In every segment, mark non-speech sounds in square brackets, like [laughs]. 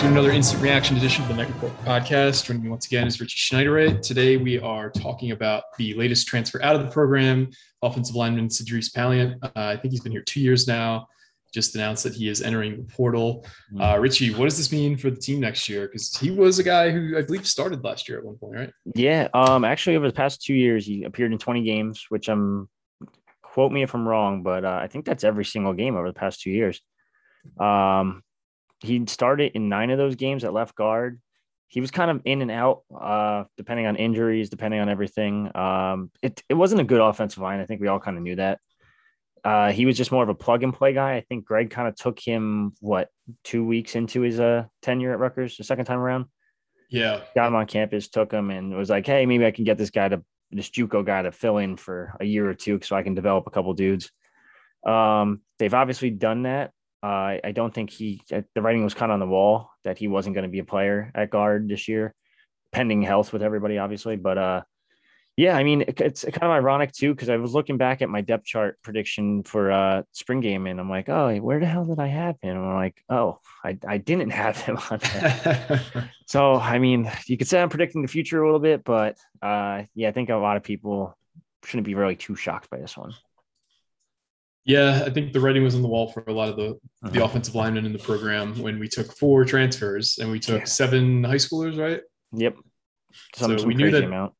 To another instant reaction edition of the Mega Report podcast. Joining me once again is Richie Schneiderite. Today we are talking about the latest transfer out of the program, offensive lineman Cedrice Paillant. Uh, I think he's been here two years now. Just announced that he is entering the portal. Uh, Richie, what does this mean for the team next year? Because he was a guy who I believe started last year at one point, right? Yeah. Um. Actually, over the past two years, he appeared in 20 games, which I'm quote me if I'm wrong, but uh, I think that's every single game over the past two years. Um, he started in nine of those games at left guard. He was kind of in and out, uh, depending on injuries, depending on everything. Um, it it wasn't a good offensive line. I think we all kind of knew that. Uh, he was just more of a plug and play guy. I think Greg kind of took him what two weeks into his uh, tenure at Rutgers, the second time around. Yeah. got him on campus, took him, and was like, "Hey, maybe I can get this guy to this JUCO guy to fill in for a year or two, so I can develop a couple dudes." Um, they've obviously done that. Uh, I don't think he the writing was kind of on the wall that he wasn't going to be a player at guard this year, pending health with everybody, obviously. But uh, yeah, I mean, it, it's kind of ironic too because I was looking back at my depth chart prediction for uh spring game, and I'm like, oh, where the hell did I have him? And I'm like, oh, I I didn't have him on there. [laughs] So, I mean, you could say I'm predicting the future a little bit, but uh, yeah, I think a lot of people shouldn't be really too shocked by this one. Yeah, I think the writing was on the wall for a lot of the the Mhm. offensive linemen in the program when we took four transfers and we took Yeah. seven high schoolers, right? Yep. Some, So some we knew that- amount.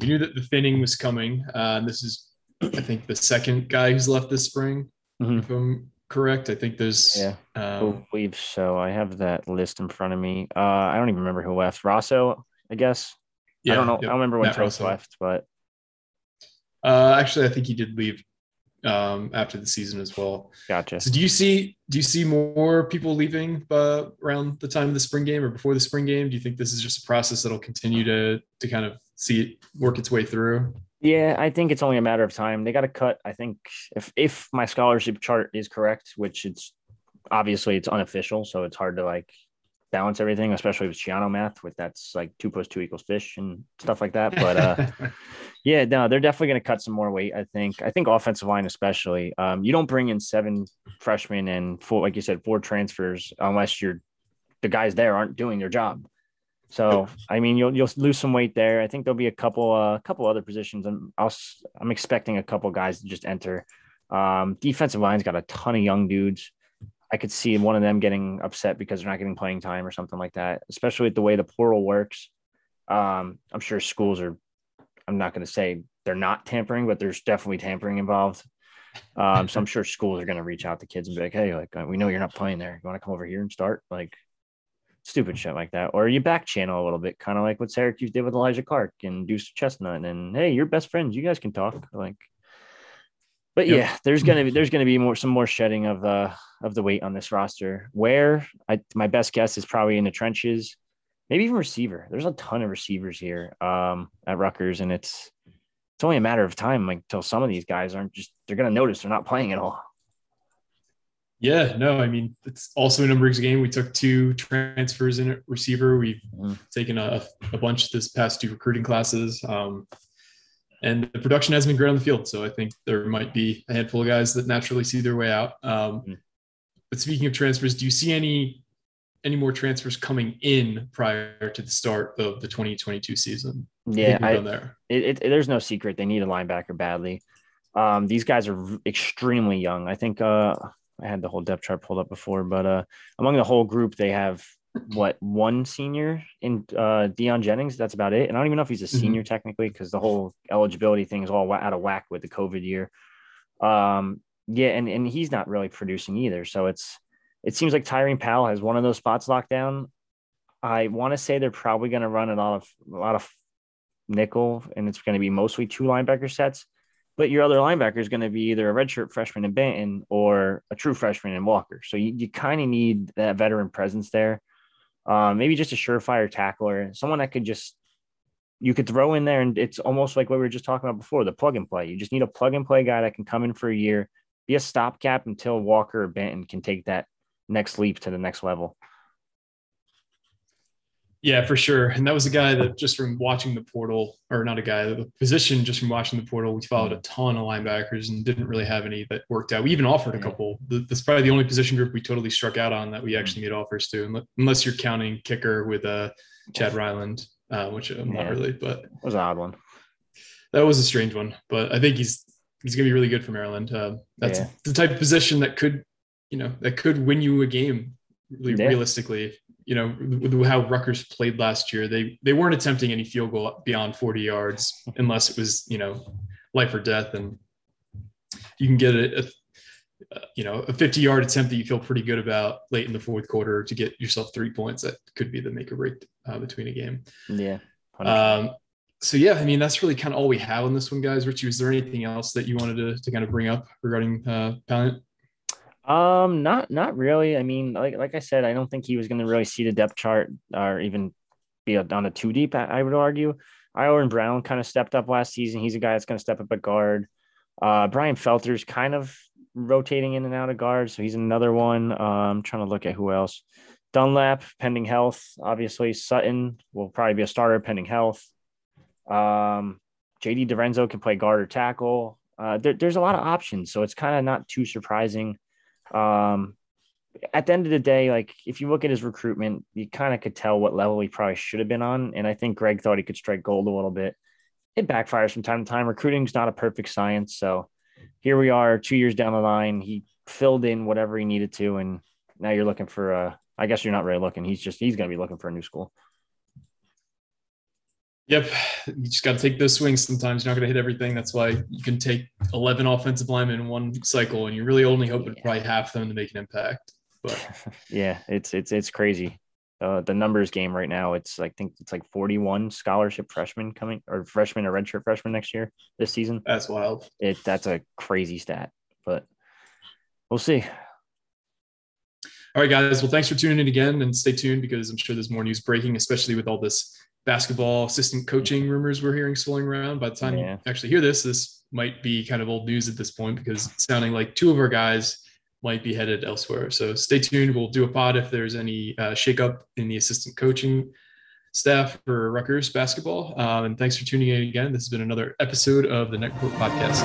we knew that the thinning was coming. Uh, and this is, I think, the second guy who's left this spring, Mhm. if I'm correct. I think there's, Yeah, I um, believe so. I have that list in front of me. Uh, I don't even remember who left. Rosso, I guess. yeah, I don't know. yep, I don't remember when Russell. left, but Uh, actually, I think he did leave um, after the season as well. gotcha. So, do you see do you see more people leaving uh, around the time of the spring game or before the spring game? Do you think this is just a process that'll continue to to kind of see it work its way through? Yeah, I think it's only a matter of time. They got to cut. I think if if my scholarship chart is correct, which it's obviously it's unofficial, so it's hard to like balance everything, especially with Schiano math, with that's like two plus two equals fish and stuff like that. But uh, [laughs] yeah, no, they're definitely going to cut some more weight. I think. I think offensive line, especially. Um, you don't bring in seven freshmen and four, like you said, four transfers unless you're the guys there aren't doing their job. So I mean, you'll you'll lose some weight there. I think there'll be a couple a uh, couple other positions, and I'll s- I'm expecting a couple guys to just enter. Um, defensive line's got a ton of young dudes. I could see one of them getting upset because they're not getting playing time or something like that, especially with the way the portal works. Um, I'm sure schools are. I'm not going to say they're not tampering, but there's definitely tampering involved. Um, so I'm [laughs] sure schools are going to reach out to kids and be like, "Hey, like uh, we know you're not playing there. You want to come over here and start?" Like stupid shit like that, or you back channel a little bit, kind of like what Syracuse did with Elijah Clark and Duce Chestnut, and hey, you're best friends. You guys can talk. Like, but Yep. yeah, there's gonna be [clears throat] there's gonna be more some more shedding of uh of the weight on this roster. Where I my best guess is probably in the trenches, maybe even receiver. There's a ton of receivers here um at Rutgers, and it's it's only a matter of time like until some of these guys aren't just they're gonna notice they're not playing at all. Yeah, no, I mean it's also a numbers game. We took two transfers in at receiver. We've Mhm. taken a, a bunch this past two recruiting classes. Um, and the production has been great on the field. So I think there might be a handful of guys that naturally see their way out. Um, Mhm. but speaking of transfers, do you see any any more transfers coming in prior to the start of the 2022 season? Yeah, I, there. it, it, there's no secret they need a linebacker badly. Um, these guys are extremely young. I think uh, I had the whole depth chart pulled up before, but uh, among the whole group, they have what one senior in uh, Deion Jennings. That's about it. And I don't even know if he's a mm-hmm. senior mm-hmm. technically because the whole eligibility thing is all out of whack with the COVID year. Um, yeah, and and he's not really producing either. So it's it seems like Tyreem Powell has one of those spots locked down. I want to say they're probably going to run a lot of a lot of nickel, and it's going to be mostly two linebacker sets. But your other linebacker is going to be either a redshirt freshman in Banton or a true freshman in Walker. So you, you kind of need that veteran presence there. Um, maybe just a surefire tackler, someone that could just you could throw in there, and it's almost like what we were just talking about before the plug and play. You just need a plug and play guy that can come in for a year, be a stopgap until Walker or Benton can take that next leap to the next level. Yeah, for sure. And that was a guy that just from watching the portal, or not a guy, the position just from watching the portal, we followed a ton of linebackers and didn't really have any that worked out. We even offered a couple. That's probably the only position group we totally struck out on that we actually made offers to, unless you're counting kicker with uh, Chad Ryland, uh, which I'm yeah. not really, but it was an odd one. That was a strange one, but I think he's he's gonna be really good for Maryland. Uh, that's yeah. the type of position that could, you know, that could win you a game really yeah. realistically you know with how Rutgers played last year, they they weren't attempting any field goal beyond 40 yards unless it was you know life or death, and you can get a, a you know a 50 yard attempt that you feel pretty good about late in the fourth quarter to get yourself three points that could be the make or break uh, between a game. Yeah. Um, so yeah, I mean that's really kind of all we have on this one, guys. Richie, was there anything else that you wanted to, to kind of bring up regarding uh, Paillant? Um, not not really. I mean, like like I said, I don't think he was going to really see the depth chart or even be on a two deep. I, I would argue. Ireland Brown kind of stepped up last season. He's a guy that's going to step up at guard. Uh, Brian Felter's kind of rotating in and out of guard, so he's another one. Um, I'm trying to look at who else. Dunlap, pending health. Obviously, Sutton will probably be a starter pending health. Um, JD DiRenzo can play guard or tackle. Uh, there, there's a lot of options, so it's kind of not too surprising um, at the end of the day, like if you look at his recruitment, you kind of could tell what level he probably should have been on. And I think Greg thought he could strike gold a little bit. It backfires from time to time. Recruiting's not a perfect science. So here we are, two years down the line. He filled in whatever he needed to, and now you're looking for a. I guess you're not really looking. He's just he's going to be looking for a new school. Yep. You just got to take those swings sometimes. You're not going to hit everything. That's why you can take 11 offensive linemen in one cycle, and you really only hope yeah. probably half them to make an impact. But [laughs] yeah, it's it's it's crazy. Uh, the numbers game right now, it's I think it's like 41 scholarship freshmen coming or freshmen or redshirt freshmen next year this season. That's wild. It that's a crazy stat, but we'll see. All right, guys. Well, thanks for tuning in again, and stay tuned because I'm sure there's more news breaking, especially with all this basketball assistant coaching rumors we're hearing swirling around. By the time yeah. you actually hear this, this might be kind of old news at this point because it's sounding like two of our guys might be headed elsewhere. So stay tuned. We'll do a pod if there's any uh, shakeup in the assistant coaching staff for Rutgers basketball. Um, and thanks for tuning in again. This has been another episode of the Netcourt Podcast.